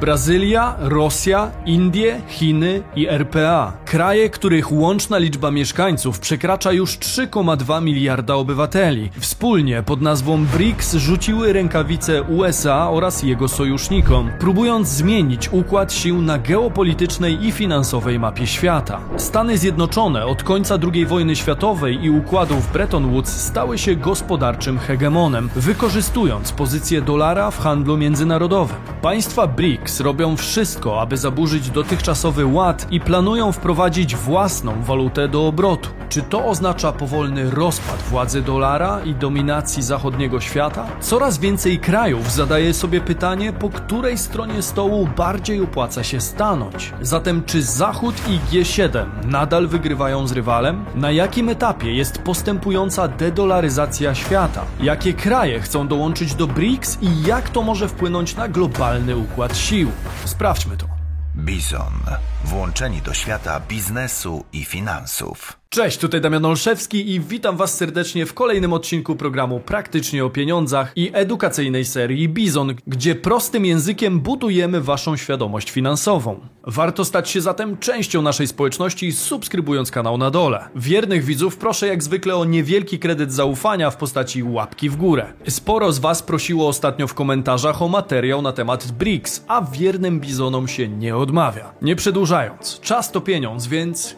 Brazylia, Rosja, Indie, Chiny i RPA. Kraje, których łączna liczba mieszkańców przekracza już 3,2 miliarda obywateli. Wspólnie pod nazwą BRICS rzuciły rękawice USA oraz jego sojusznikom, próbując zmienić układ sił na geopolitycznej i finansowej mapie świata. Stany Zjednoczone od końca II wojny światowej i układów Bretton Woods stały się gospodarczym hegemonem, wykorzystując pozycję dolara w handlu międzynarodowym. Państwa BRICS robią wszystko, aby zaburzyć dotychczasowy ład i planują wprowadzić własną walutę do obrotu. Czy to oznacza powolny rozpad władzy dolara i dominacji zachodniego świata? Coraz więcej krajów zadaje sobie pytanie, po której stronie stołu bardziej opłaca się stanąć. Zatem czy Zachód i G7 nadal wygrywają z rywalem? Na jakim etapie jest postępująca dedolaryzacja świata? Jakie kraje chcą dołączyć do BRICS i jak to może wpłynąć na globalny układ sił? Sprawdźmy to. Bizon. Włączeni do świata biznesu i finansów. Cześć, tutaj Damian Olszewski i witam Was serdecznie w kolejnym odcinku programu Praktycznie o Pieniądzach i edukacyjnej serii Bizon, gdzie prostym językiem budujemy Waszą świadomość finansową. Warto stać się zatem częścią naszej społeczności, subskrybując kanał na dole. Wiernych widzów proszę jak zwykle o niewielki kredyt zaufania w postaci łapki w górę. Sporo z Was prosiło ostatnio w komentarzach o materiał na temat BRICS, a wiernym Bizonom się nie odmawia. Nie przedłużając, czas to pieniądz, więc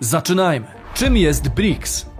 zaczynajmy. Czym jest BRICS?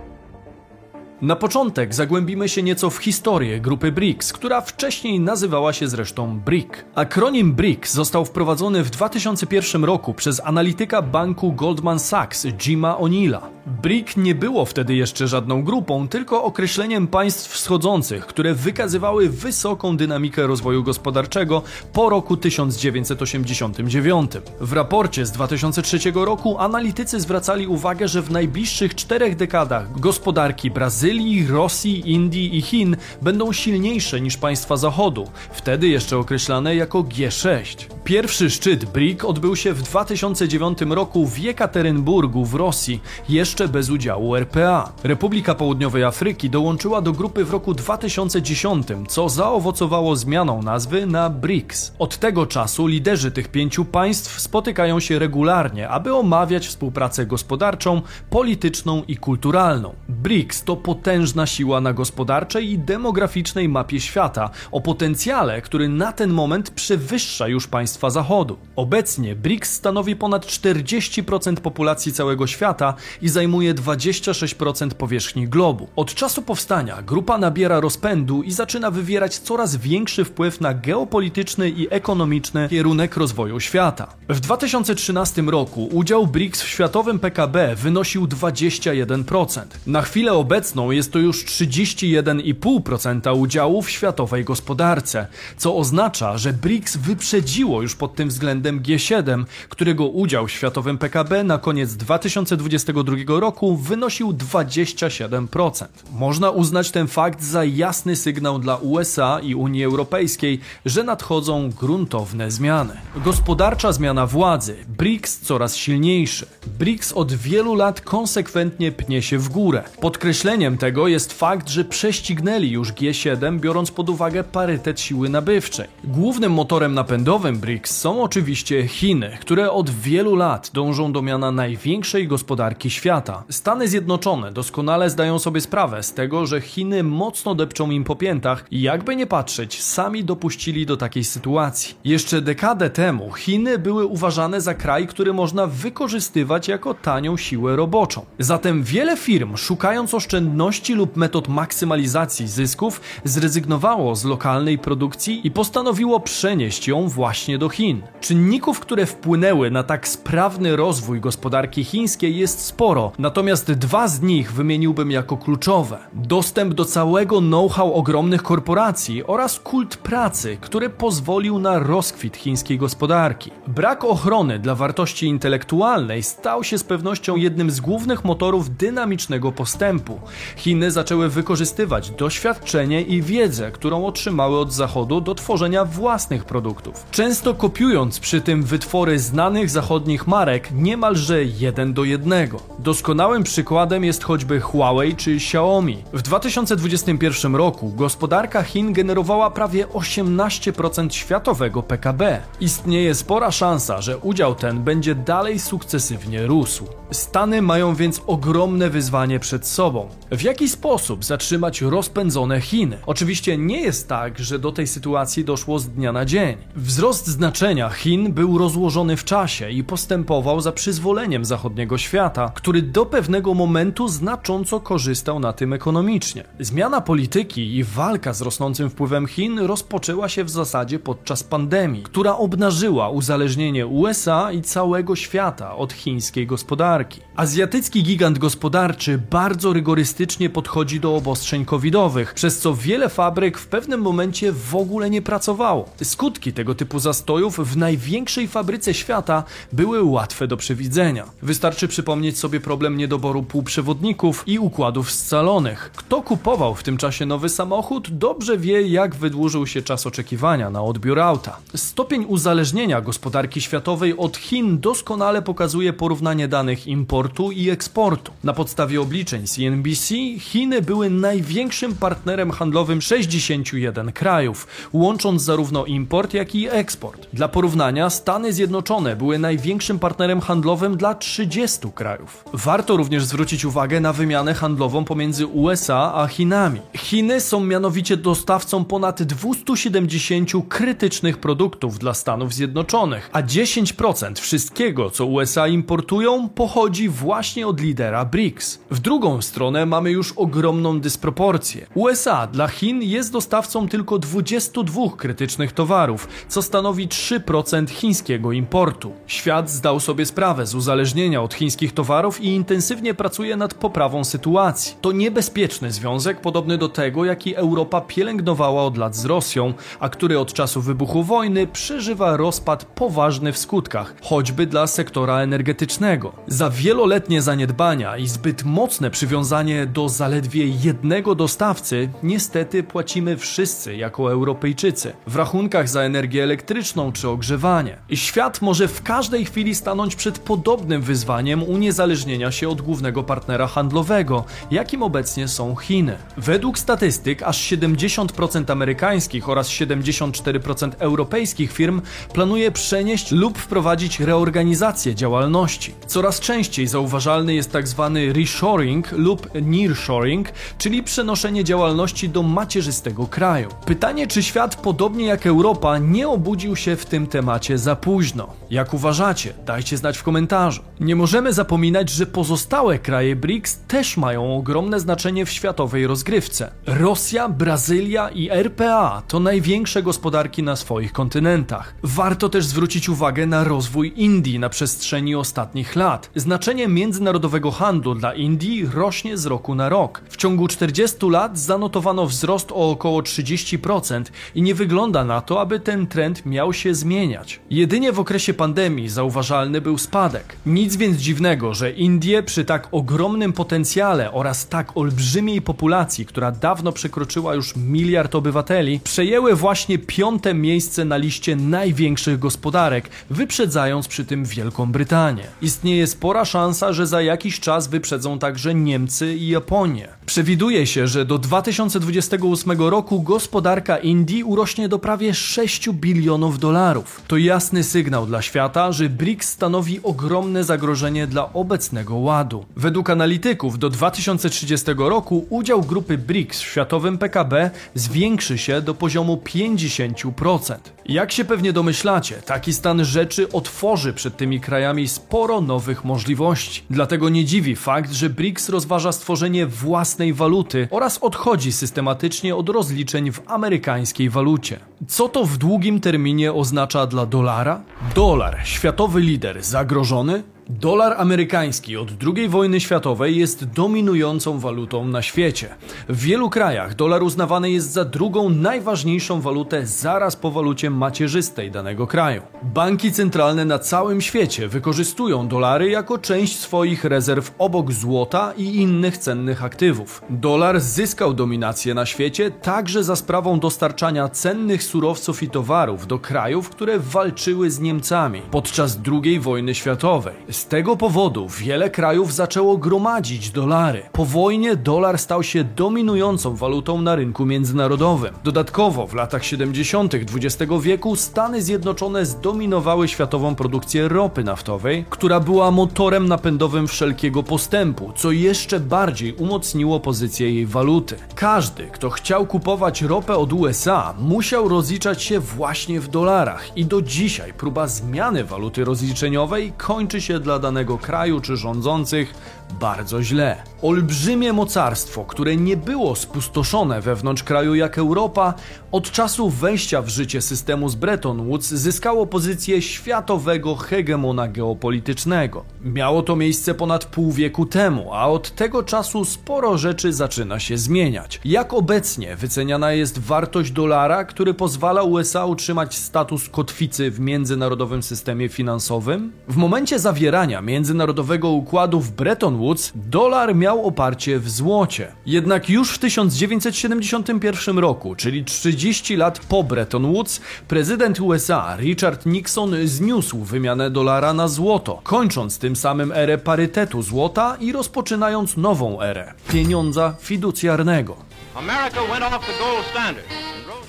Na początek zagłębimy się nieco w historię grupy BRICS, która wcześniej nazywała się zresztą BRIC. Akronim BRIC został wprowadzony w 2001 roku przez analityka banku Goldman Sachs Jima O'Neilla. BRIC nie było wtedy jeszcze żadną grupą, tylko określeniem państw wschodzących, które wykazywały wysoką dynamikę rozwoju gospodarczego po roku 1989. W raporcie z 2003 roku analitycy zwracali uwagę, że w najbliższych czterech dekadach gospodarki Brazylii, Rosji, Indii i Chin będą silniejsze niż państwa Zachodu, wtedy jeszcze określane jako G6. Pierwszy szczyt BRIC odbył się w 2009 roku w Jekaterynburgu w Rosji, jeszcze bez udziału RPA. Republika Południowej Afryki dołączyła do grupy w roku 2010, co zaowocowało zmianą nazwy na BRICS. Od tego czasu liderzy tych pięciu państw spotykają się regularnie, aby omawiać współpracę gospodarczą, polityczną i kulturalną. BRICS to potężna siła na gospodarczej i demograficznej mapie świata, o potencjale, który na ten moment przewyższa już państwa Zachodu. Obecnie BRICS stanowi ponad 40% populacji całego świata i zajmuje 26% powierzchni globu. Od czasu powstania grupa nabiera rozpędu i zaczyna wywierać coraz większy wpływ na geopolityczny i ekonomiczny kierunek rozwoju świata. W 2013 roku udział BRICS w światowym PKB wynosił 21%. Na chwilę obecną jest to już 31,5% udziału w światowej gospodarce, co oznacza, że BRICS wyprzedziło już pod tym względem G7, którego udział w światowym PKB na koniec 2022 roku wynosił 27%. Można uznać ten fakt za jasny sygnał dla USA i Unii Europejskiej, że nadchodzą gruntowne zmiany. Gospodarcza zmiana władzy, BRICS coraz silniejszy. BRICS od wielu lat konsekwentnie pnie się w górę. Podkreśleniem tego jest fakt, że prześcignęli już G7, biorąc pod uwagę parytet siły nabywczej. Głównym motorem napędowym BRICS są oczywiście Chiny, które od wielu lat dążą do miana największej gospodarki świata. Stany Zjednoczone doskonale zdają sobie sprawę z tego, że Chiny mocno depczą im po piętach i jakby nie patrzeć, sami dopuścili do takiej sytuacji. Jeszcze dekadę temu Chiny były uważane za kraj, który można wykorzystywać jako tanią siłę roboczą. Zatem wiele firm, szukając oszczędności lub metod maksymalizacji zysków, zrezygnowało z lokalnej produkcji i postanowiło przenieść ją właśnie do Chin. Czynników, które wpłynęły na tak sprawny rozwój gospodarki chińskiej jest sporo, natomiast dwa z nich wymieniłbym jako kluczowe. Dostęp do całego know-how ogromnych korporacji oraz kult pracy, który pozwolił na rozkwit chińskiej gospodarki. Brak ochrony dla wartości intelektualnej stał się z pewnością jednym z głównych motorów dynamicznego postępu. Chiny zaczęły wykorzystywać doświadczenie i wiedzę, którą otrzymały od Zachodu do tworzenia własnych produktów. Często kopiując przy tym wytwory znanych zachodnich marek niemalże jeden do jednego. Doskonałym przykładem jest choćby Huawei czy Xiaomi. W 2021 roku gospodarka Chin generowała prawie 18% światowego PKB. Istnieje spora szansa, że udział ten będzie dalej sukcesywnie rósł. Stany mają więc ogromne wyzwanie przed sobą. W jaki sposób zatrzymać rozpędzone Chiny? Oczywiście nie jest tak, że do tej sytuacji doszło z dnia na dzień. Wzrost znaczenia Chin był rozłożony w czasie i postępował za przyzwoleniem zachodniego świata, który do pewnego momentu znacząco korzystał na tym ekonomicznie. Zmiana polityki i walka z rosnącym wpływem Chin rozpoczęła się w zasadzie podczas pandemii, która obnażyła uzależnienie USA i całego świata od chińskiej gospodarki. Azjatycki gigant gospodarczy bardzo rygorystycznie podchodzi do obostrzeń covidowych, przez co wiele fabryk w pewnym momencie w ogóle nie pracowało. Skutki tego typu zastojów w największej fabryce świata były łatwe do przewidzenia. Wystarczy przypomnieć sobie problem niedoboru półprzewodników i układów scalonych. Kto kupował w tym czasie nowy samochód, dobrze wie, jak wydłużył się czas oczekiwania na odbiór auta. Stopień uzależnienia gospodarki światowej od Chin doskonale pokazuje porównanie danych importu i eksportu. Na podstawie obliczeń CNBC Chiny były największym partnerem handlowym 61 krajów, łącząc zarówno import, jak i eksport. Dla porównania Stany Zjednoczone były największym partnerem handlowym dla 30 krajów. Warto również zwrócić uwagę na wymianę handlową pomiędzy USA a Chinami. Chiny są mianowicie dostawcą ponad 270 krytycznych produktów dla Stanów Zjednoczonych, a 10% wszystkiego, co USA importują, pochodzi właśnie od lidera BRICS. W drugą stronę mamy już ogromną dysproporcję. USA dla Chin jest dostawcą tylko 22 krytycznych towarów, co stanowi 3% chińskiego importu. Świat zdał sobie sprawę z uzależnienia od chińskich towarów i intensywnie pracuje nad poprawą sytuacji. To niebezpieczny związek, podobny do tego, jaki Europa pielęgnowała od lat z Rosją, a który od czasu wybuchu wojny przeżywa rozpad poważny w skutkach, choćby dla sektora energetycznego. Za wieloletnie zaniedbania i zbyt mocne przywiązanie do zaledwie jednego dostawcy, niestety płacimy wszyscy jako Europejczycy w rachunkach za energię elektryczną czy ogrzewanie. Świat może w każdej chwili stanąć przed podobnym wyzwaniem uniezależnienia się od głównego partnera handlowego, jakim obecnie są Chiny. Według statystyk aż 70% amerykańskich oraz 74% europejskich firm planuje przenieść lub wprowadzić reorganizację działalności. Coraz częściej zauważalny jest. Tak reshoring lub nearshoring, czyli przenoszenie działalności do macierzystego kraju. Pytanie, czy świat, podobnie jak Europa, nie obudził się w tym temacie za późno? Jak uważacie? Dajcie znać w komentarzu. Nie możemy zapominać, że pozostałe kraje BRICS też mają ogromne znaczenie w światowej rozgrywce. Rosja, Brazylia i RPA to największe gospodarki na swoich kontynentach. Warto też zwrócić uwagę na rozwój Indii na przestrzeni ostatnich lat. Znaczenie międzynarodowego handlu dla Indii rośnie z roku na rok. W ciągu 40 lat zanotowano wzrost o około 30% i nie wygląda na to, aby ten trend miał się zmieniać. Jedynie w okresie pandemii zauważalny był spadek. Nic więc dziwnego, że Indie przy tak ogromnym potencjale oraz tak olbrzymiej populacji, która dawno przekroczyła już miliard obywateli, przejęły właśnie piąte miejsce na liście największych gospodarek, wyprzedzając przy tym Wielką Brytanię. Istnieje spora szansa, że za jakiś czas wyprzedzą także Niemcy i Japonię. Przewiduje się, że do 2028 roku gospodarka Indii urośnie do prawie 6 bilionów dolarów. To jasny sygnał dla świata, że BRICS stanowi ogromne zagrożenie dla obecnego ładu. Według analityków do 2030 roku udział grupy BRICS w światowym PKB zwiększy się do poziomu 50%. Jak się pewnie domyślacie, taki stan rzeczy otworzy przed tymi krajami sporo nowych możliwości. Dlatego nie dziwi fakt, że BRICS rozważa stworzenie własnej waluty oraz odchodzi systematycznie od rozliczeń w amerykańskiej walucie. Co to w długim terminie oznacza dla dolara? Dolar, światowy lider, zagrożony? Dolar amerykański od II wojny światowej jest dominującą walutą na świecie. W wielu krajach dolar uznawany jest za drugą najważniejszą walutę zaraz po walucie macierzystej danego kraju. Banki centralne na całym świecie wykorzystują dolary jako część swoich rezerw obok złota i innych cennych aktywów. Dolar zyskał dominację na świecie także za sprawą dostarczania cennych surowców i towarów do krajów, które walczyły z Niemcami podczas II wojny światowej. Z tego powodu wiele krajów zaczęło gromadzić dolary. Po wojnie dolar stał się dominującą walutą na rynku międzynarodowym. Dodatkowo w latach 70. XX wieku Stany Zjednoczone zdominowały światową produkcję ropy naftowej, która była motorem napędowym wszelkiego postępu, co jeszcze bardziej umocniło pozycję jej waluty. Każdy, kto chciał kupować ropę od USA, musiał rozliczać się właśnie w dolarach i do dzisiaj próba zmiany waluty rozliczeniowej kończy się dla danego kraju czy rządzących bardzo źle. Olbrzymie mocarstwo, które nie było spustoszone wewnątrz kraju jak Europa, od czasu wejścia w życie systemu z Bretton Woods zyskało pozycję światowego hegemona geopolitycznego. Miało to miejsce ponad pół wieku temu, a od tego czasu sporo rzeczy zaczyna się zmieniać. Jak obecnie wyceniana jest wartość dolara, który pozwala USA utrzymać status kotwicy w międzynarodowym systemie finansowym? W momencie zawierania międzynarodowego układu w Bretton Woods dolar miał oparcie w złocie. Jednak już w 1971 roku, czyli 30 lat po Bretton Woods, prezydent USA Richard Nixon zniósł wymianę dolara na złoto, kończąc tym samym erę parytetu złota i rozpoczynając nową erę pieniądza fiducjarnego. America went off the gold standard and wrote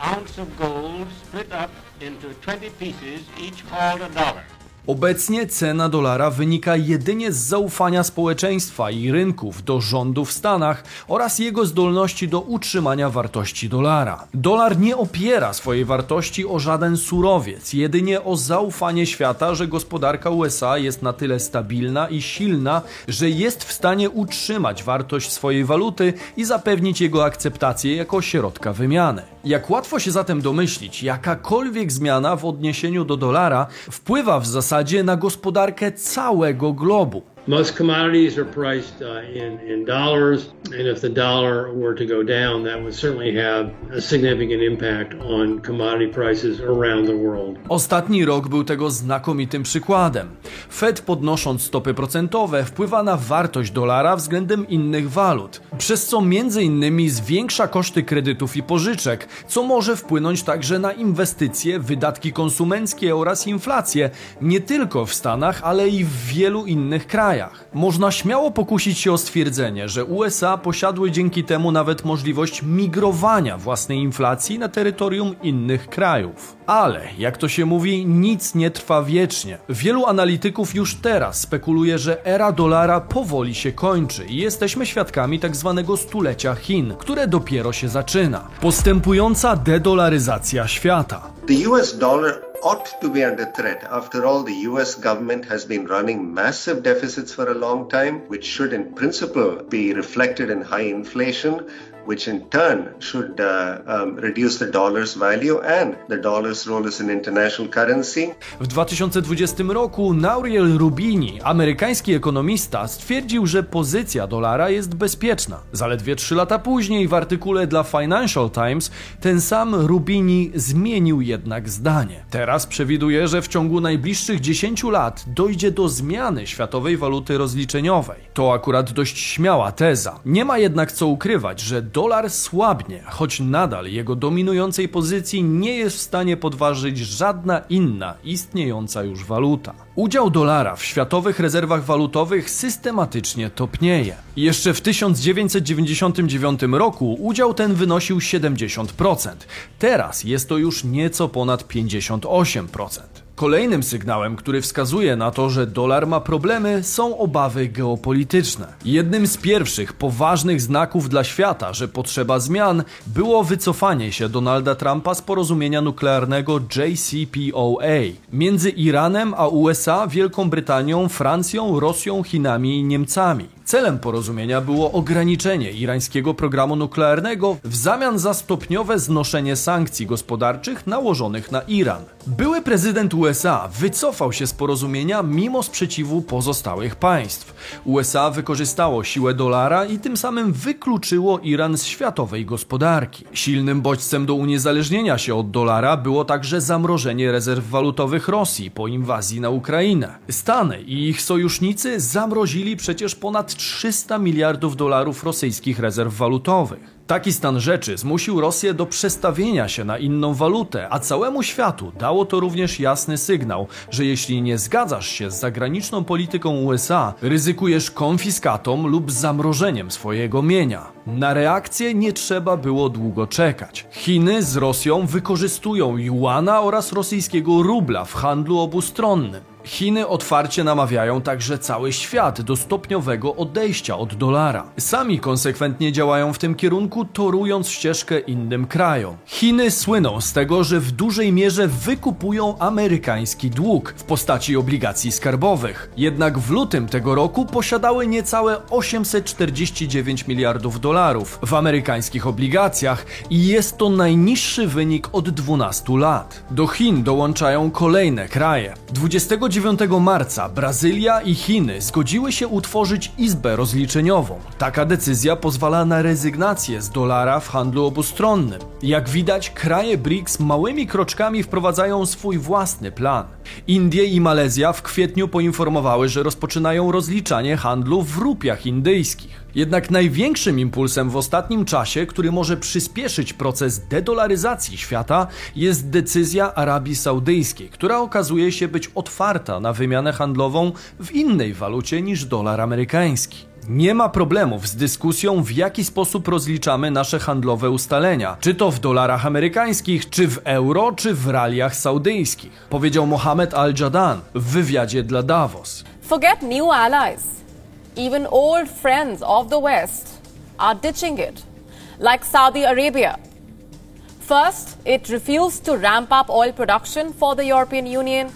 a ounce of gold split up into 20 pieces each called a dollar. Obecnie cena dolara wynika jedynie z zaufania społeczeństwa i rynków do rządu w Stanach oraz jego zdolności do utrzymania wartości dolara. Dolar nie opiera swojej wartości o żaden surowiec, jedynie o zaufanie świata, że gospodarka USA jest na tyle stabilna i silna, że jest w stanie utrzymać wartość swojej waluty i zapewnić jego akceptację jako środka wymiany. Jak łatwo się zatem domyślić, jakakolwiek zmiana w odniesieniu do dolara wpływa w zasadzie na gospodarkę całego globu. Most commodities are priced uh, in, in dollars, and if the dollar were to go down, that would certainly have a significant impact on commodity prices around the world. Ostatni rok był tego znakomitym przykładem. Fed podnosząc stopy procentowe wpływa na wartość dolara względem innych walut, przez co między innymi zwiększa koszty kredytów i pożyczek, co może wpłynąć także na inwestycje, wydatki konsumenckie oraz inflację, nie tylko w Stanach, ale i w wielu innych krajach krajach. Można śmiało pokusić się o stwierdzenie, że USA posiadły dzięki temu nawet możliwość migrowania własnej inflacji na terytorium innych krajów. Ale, jak to się mówi, nic nie trwa wiecznie. Wielu analityków już teraz spekuluje, że era dolara powoli się kończy i jesteśmy świadkami tak zwanego stulecia Chin, które dopiero się zaczyna. Postępująca dedolaryzacja świata. The US dollar ought to be under threat. After all, the US government has been running massive deficits for a long time, which should in principle be reflected in high inflation, which in turn should uh, um, reduce the dollar's value and the dollar's role as an international currency. W 2020 roku Nauriel Rubini, amerykański ekonomista, stwierdził, że pozycja dolara jest bezpieczna. Zaledwie 3 lata później w artykule dla Financial Times ten sam Rubini zmienił jednak zdanie. Teraz przewiduje, że w ciągu najbliższych 10 lat dojdzie do zmiany światowej waluty rozliczeniowej. To akurat dość śmiała teza. Nie ma jednak co ukrywać, że dolar słabnie, choć nadal jego dominującej pozycji nie jest w stanie podważyć żadna inna istniejąca już waluta. Udział dolara w światowych rezerwach walutowych systematycznie topnieje. Jeszcze w 1999 roku udział ten wynosił 70%. Teraz jest to już nieco ponad 58%. Kolejnym sygnałem, który wskazuje na to, że dolar ma problemy, są obawy geopolityczne. Jednym z pierwszych poważnych znaków dla świata, że potrzeba zmian, było wycofanie się Donalda Trumpa z porozumienia nuklearnego JCPOA między Iranem a USA, Wielką Brytanią, Francją, Rosją, Chinami i Niemcami. Celem porozumienia było ograniczenie irańskiego programu nuklearnego w zamian za stopniowe znoszenie sankcji gospodarczych nałożonych na Iran. Były prezydent USA wycofał się z porozumienia mimo sprzeciwu pozostałych państw. USA wykorzystało siłę dolara i tym samym wykluczyło Iran z światowej gospodarki. Silnym bodźcem do uniezależnienia się od dolara było także zamrożenie rezerw walutowych Rosji po inwazji na Ukrainę. Stany i ich sojusznicy zamrozili przecież ponad 300 miliardów dolarów rosyjskich rezerw walutowych. Taki stan rzeczy zmusił Rosję do przestawienia się na inną walutę, a całemu światu dało to również jasny sygnał, że jeśli nie zgadzasz się z zagraniczną polityką USA, ryzykujesz konfiskatą lub zamrożeniem swojego mienia. Na reakcję nie trzeba było długo czekać. Chiny z Rosją wykorzystują juana oraz rosyjskiego rubla w handlu obustronnym. Chiny otwarcie namawiają także cały świat do stopniowego odejścia od dolara. Sami konsekwentnie działają w tym kierunku, torując ścieżkę innym krajom. Chiny słyną z tego, że w dużej mierze wykupują amerykański dług w postaci obligacji skarbowych. Jednak w lutym tego roku posiadały niecałe 849 miliardów dolarów w amerykańskich obligacjach i jest to najniższy wynik od 12 lat. Do Chin dołączają kolejne kraje. 29 marca Brazylia i Chiny zgodziły się utworzyć izbę rozliczeniową. Taka decyzja pozwala na rezygnację z dolara w handlu obustronnym. Jak widać, kraje BRICS małymi kroczkami wprowadzają swój własny plan. Indie i Malezja w kwietniu poinformowały, że rozpoczynają rozliczanie handlu w rupiach indyjskich. Jednak największym impulsem w ostatnim czasie, który może przyspieszyć proces dedolaryzacji świata, jest decyzja Arabii Saudyjskiej, która okazuje się być otwarta na wymianę handlową w innej walucie niż dolar amerykański. Nie ma problemów z dyskusją, w jaki sposób rozliczamy nasze handlowe ustalenia, czy to w dolarach amerykańskich, czy w euro, czy w raliach saudyjskich, powiedział Mohammed Al-Jadan w wywiadzie dla Davos. Forget new allies. Even old friends of the West are ditching it, like Saudi Arabia. First, it refused to ramp up oil production for the European Union,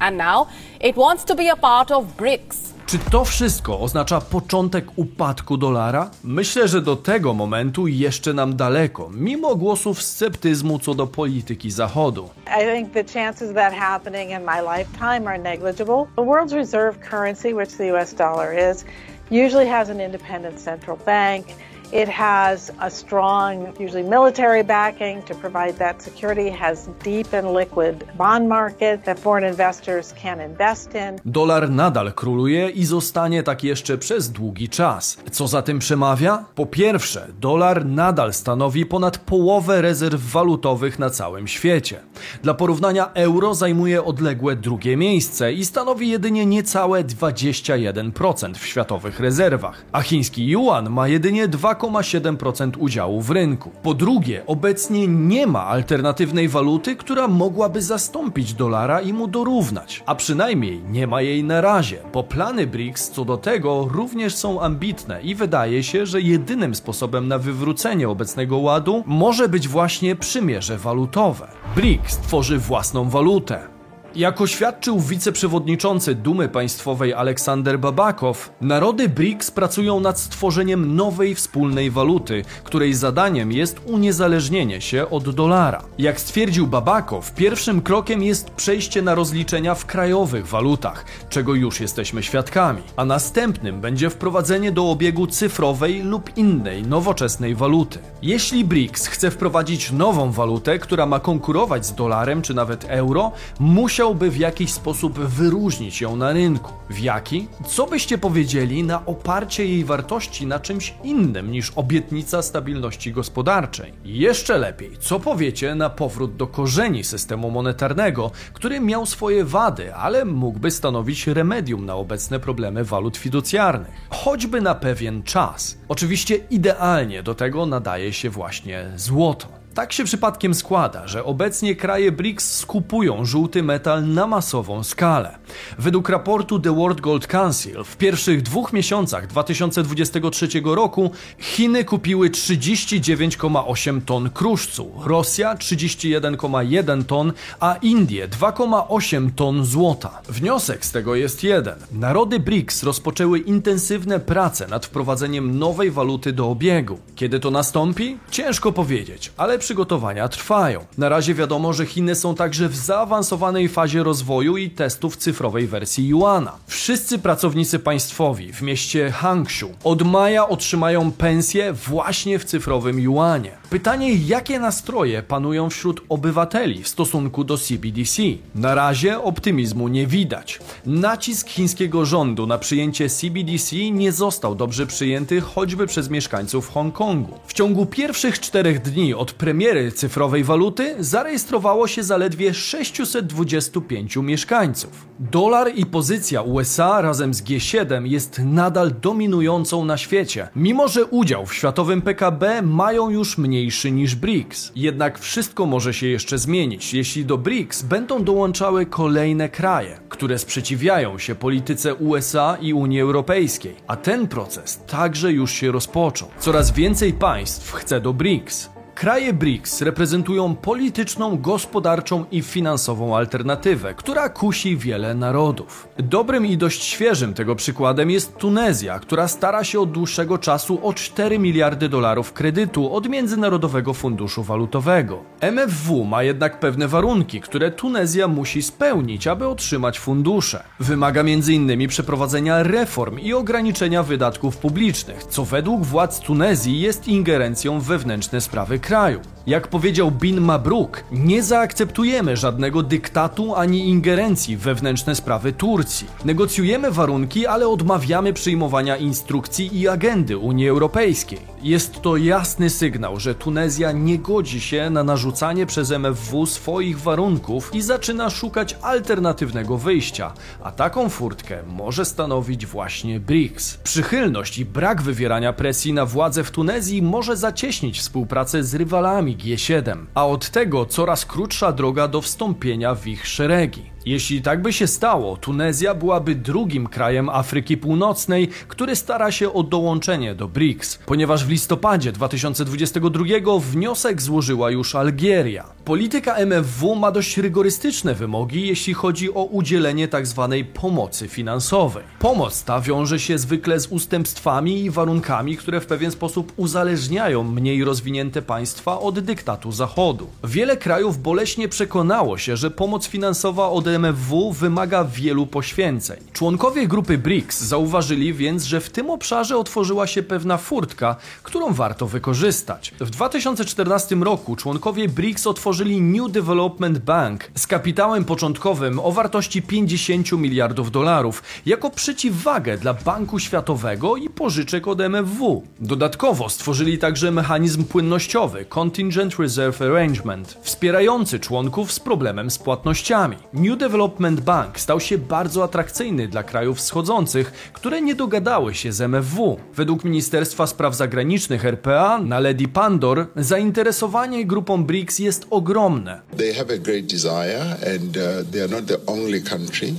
and now it wants to be a part of BRICS. Czy to wszystko oznacza początek upadku dolara? Myślę, że do tego momentu jeszcze nam daleko, mimo głosów sceptyzmu co do polityki Zachodu. I think the chances of that happening in my lifetime are negligible. The world's reserve currency, which the US dollar is, usually has an independent central bank. It has a strong, usually military backing to provide that security, it has deep and liquid bond market that foreign investors can invest in. Dolar nadal króluje i zostanie tak jeszcze przez długi czas. Co za tym przemawia? Po pierwsze, dolar nadal stanowi ponad połowę rezerw walutowych na całym świecie. Dla porównania euro zajmuje odległe drugie miejsce i stanowi jedynie niecałe 21% w światowych rezerwach, a chiński yuan ma jedynie 2,7% udziału w rynku. Po drugie, obecnie nie ma alternatywnej waluty, która mogłaby zastąpić dolara i mu dorównać, a przynajmniej nie ma jej na razie, bo plany BRICS co do tego również są ambitne i wydaje się, że jedynym sposobem na wywrócenie obecnego ładu może być właśnie przymierze walutowe. BRICS tworzy własną walutę. Jak oświadczył wiceprzewodniczący Dumy Państwowej Aleksander Babakow, narody BRICS pracują nad stworzeniem nowej wspólnej waluty, której zadaniem jest uniezależnienie się od dolara. Jak stwierdził Babakow, pierwszym krokiem jest przejście na rozliczenia w krajowych walutach, czego już jesteśmy świadkami, a następnym będzie wprowadzenie do obiegu cyfrowej lub innej nowoczesnej waluty. Jeśli BRICS chce wprowadzić nową walutę, która ma konkurować z dolarem czy nawet euro, musi musiałby w jakiś sposób wyróżnić ją na rynku. W jaki? Co byście powiedzieli na oparcie jej wartości na czymś innym niż obietnica stabilności gospodarczej? Jeszcze lepiej, co powiecie na powrót do korzeni systemu monetarnego, który miał swoje wady, ale mógłby stanowić remedium na obecne problemy walut fiducjarnych, choćby na pewien czas. Oczywiście idealnie do tego nadaje się właśnie złoto. Tak się przypadkiem składa, że obecnie kraje BRICS skupują żółty metal na masową skalę. Według raportu The World Gold Council w pierwszych dwóch miesiącach 2023 roku Chiny kupiły 39,8 ton kruszcu, Rosja 31,1 ton, a Indie 2,8 ton złota. Wniosek z tego jest jeden. Narody BRICS rozpoczęły intensywne prace nad wprowadzeniem nowej waluty do obiegu. Kiedy to nastąpi? Ciężko powiedzieć, ale przygotowania trwają. Na razie wiadomo, że Chiny są także w zaawansowanej fazie rozwoju i testów cyfrowej wersji Yuana. Wszyscy pracownicy państwowi w mieście Hangzhou od maja otrzymają pensję właśnie w cyfrowym Yuanie. Pytanie, jakie nastroje panują wśród obywateli w stosunku do CBDC? Na razie optymizmu nie widać. Nacisk chińskiego rządu na przyjęcie CBDC nie został dobrze przyjęty choćby przez mieszkańców Hongkongu. W ciągu pierwszych czterech dni od premiery cyfrowej waluty zarejestrowało się zaledwie 625 mieszkańców. Dolar i pozycja USA razem z G7 jest nadal dominującą na świecie, mimo że udział w światowym PKB mają już mniejszy niż BRICS. Jednak wszystko może się jeszcze zmienić, jeśli do BRICS będą dołączały kolejne kraje, które sprzeciwiają się polityce USA i Unii Europejskiej, a ten proces także już się rozpoczął. Coraz więcej państw chce do BRICS. Kraje BRICS reprezentują polityczną, gospodarczą i finansową alternatywę, która kusi wiele narodów. Dobrym i dość świeżym tego przykładem jest Tunezja, która stara się od dłuższego czasu o 4 miliardy dolarów kredytu od Międzynarodowego Funduszu Walutowego. MFW ma jednak pewne warunki, które Tunezja musi spełnić, aby otrzymać fundusze. Wymaga m.in. przeprowadzenia reform i ograniczenia wydatków publicznych, co według władz Tunezji jest ingerencją wewnętrzne sprawy kraju kraju. Jak powiedział Bin Mabruk, nie zaakceptujemy żadnego dyktatu ani ingerencji w wewnętrzne sprawy Turcji. Negocjujemy warunki, ale odmawiamy przyjmowania instrukcji i agendy Unii Europejskiej. Jest to jasny sygnał, że Tunezja nie godzi się na narzucanie przez MFW swoich warunków i zaczyna szukać alternatywnego wyjścia, a taką furtkę może stanowić właśnie BRICS. Przychylność i brak wywierania presji na władze w Tunezji może zacieśnić współpracę z rywalami G7, a od tego coraz krótsza droga do wstąpienia w ich szeregi. Jeśli tak by się stało, Tunezja byłaby drugim krajem Afryki Północnej, który stara się o dołączenie do BRICS, ponieważ w listopadzie 2022 wniosek złożyła już Algieria. Polityka MFW ma dość rygorystyczne wymogi, jeśli chodzi o udzielenie tzw. Tak pomocy finansowej. Pomoc ta wiąże się zwykle z ustępstwami i warunkami, które w pewien sposób uzależniają mniej rozwinięte państwa od dyktatu Zachodu. Wiele krajów boleśnie przekonało się, że pomoc finansowa od MFW wymaga wielu poświęceń. Członkowie grupy BRICS zauważyli więc, że w tym obszarze otworzyła się pewna furtka, którą warto wykorzystać. W 2014 roku członkowie BRICS otworzyli New Development Bank z kapitałem początkowym o wartości 50 miliardów dolarów, jako przeciwwagę dla Banku Światowego i pożyczek od MFW. Dodatkowo stworzyli także mechanizm płynnościowy Contingent Reserve Arrangement, wspierający członków z problemem z płatnościami. New Development Bank stał się bardzo atrakcyjny dla krajów wschodzących, które nie dogadały się z MFW. Według Ministerstwa Spraw Zagranicznych RPA na Lady Pandor zainteresowanie grupą BRICS jest ogromne. They have a great desire and uh, they are not the only country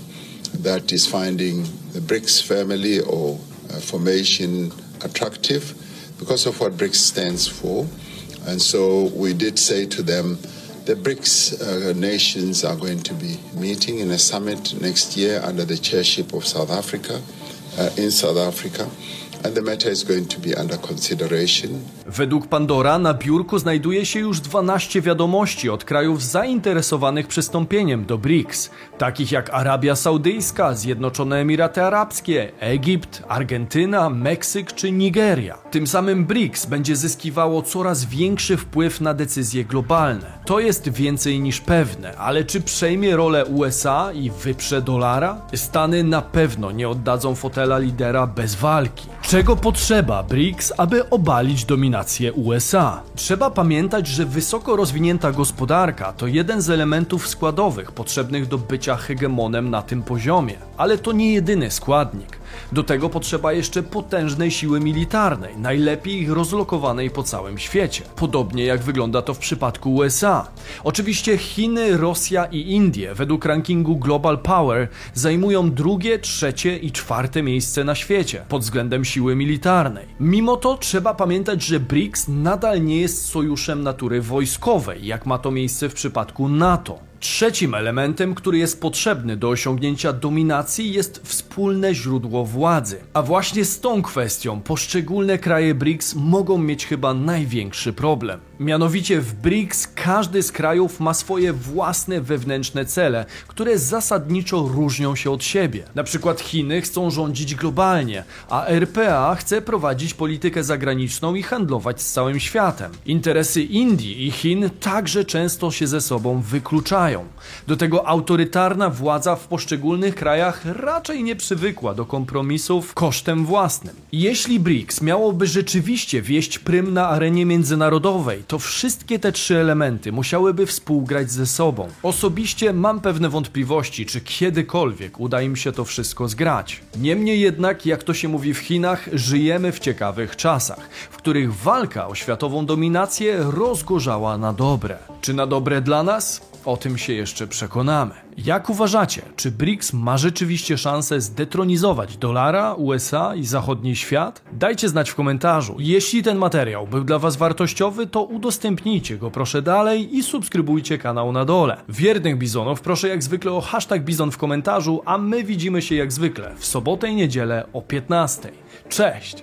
that is finding the BRICS family or uh, formation attractive because of what BRICS stands for. And so we did say to them The BRICS uh, nations are going to be meeting in a summit next year under the chairship of South Africa, uh, in South Africa. and the matter is going to be under consideration. Według Pandora na biurku znajduje się już 12 wiadomości od krajów zainteresowanych przystąpieniem do BRICS, takich jak Arabia Saudyjska, Zjednoczone Emiraty Arabskie, Egipt, Argentyna, Meksyk czy Nigeria. Tym samym BRICS będzie zyskiwało coraz większy wpływ na decyzje globalne. To jest więcej niż pewne, ale czy przejmie rolę USA i wyprze dolara? Stany na pewno nie oddadzą fotela lidera bez walki. Czego potrzeba BRICS, aby obalić dominację USA. Trzeba pamiętać, że wysoko rozwinięta gospodarka to jeden z elementów składowych potrzebnych do bycia hegemonem na tym poziomie, ale to nie jedyny składnik. Do tego potrzeba jeszcze potężnej siły militarnej, najlepiej rozlokowanej po całym świecie. Podobnie jak wygląda to w przypadku USA. Oczywiście Chiny, Rosja i Indie według rankingu Global Power zajmują drugie, trzecie i czwarte miejsce na świecie pod względem siły militarnej. Mimo to trzeba pamiętać, że BRICS nadal nie jest sojuszem natury wojskowej, jak ma to miejsce w przypadku NATO. Trzecim elementem, który jest potrzebny do osiągnięcia dominacji, jest wspólne źródło władzy. A właśnie z tą kwestią poszczególne kraje BRICS mogą mieć chyba największy problem. Mianowicie w BRICS każdy z krajów ma swoje własne wewnętrzne cele, które zasadniczo różnią się od siebie. Na przykład Chiny chcą rządzić globalnie, a RPA chce prowadzić politykę zagraniczną i handlować z całym światem. Interesy Indii i Chin także często się ze sobą wykluczają. Do tego autorytarna władza w poszczególnych krajach raczej nie przywykła do kompromisów kosztem własnym. Jeśli BRICS miałoby rzeczywiście wieść prym na arenie międzynarodowej, to wszystkie te trzy elementy musiałyby współgrać ze sobą. Osobiście mam pewne wątpliwości, czy kiedykolwiek uda im się to wszystko zgrać. Niemniej jednak, jak to się mówi w Chinach, żyjemy w ciekawych czasach, w których walka o światową dominację rozgorzała na dobre. Czy na dobre dla nas? O tym się jeszcze przekonamy. Jak uważacie, czy BRICS ma rzeczywiście szansę zdetronizować dolara, USA i zachodni świat? Dajcie znać w komentarzu. Jeśli ten materiał był dla Was wartościowy, to udostępnijcie go proszę dalej i subskrybujcie kanał na dole. Wiernych bizonów proszę jak zwykle o hashtag bizon w komentarzu, a my widzimy się jak zwykle w sobotę i niedzielę o 15. Cześć!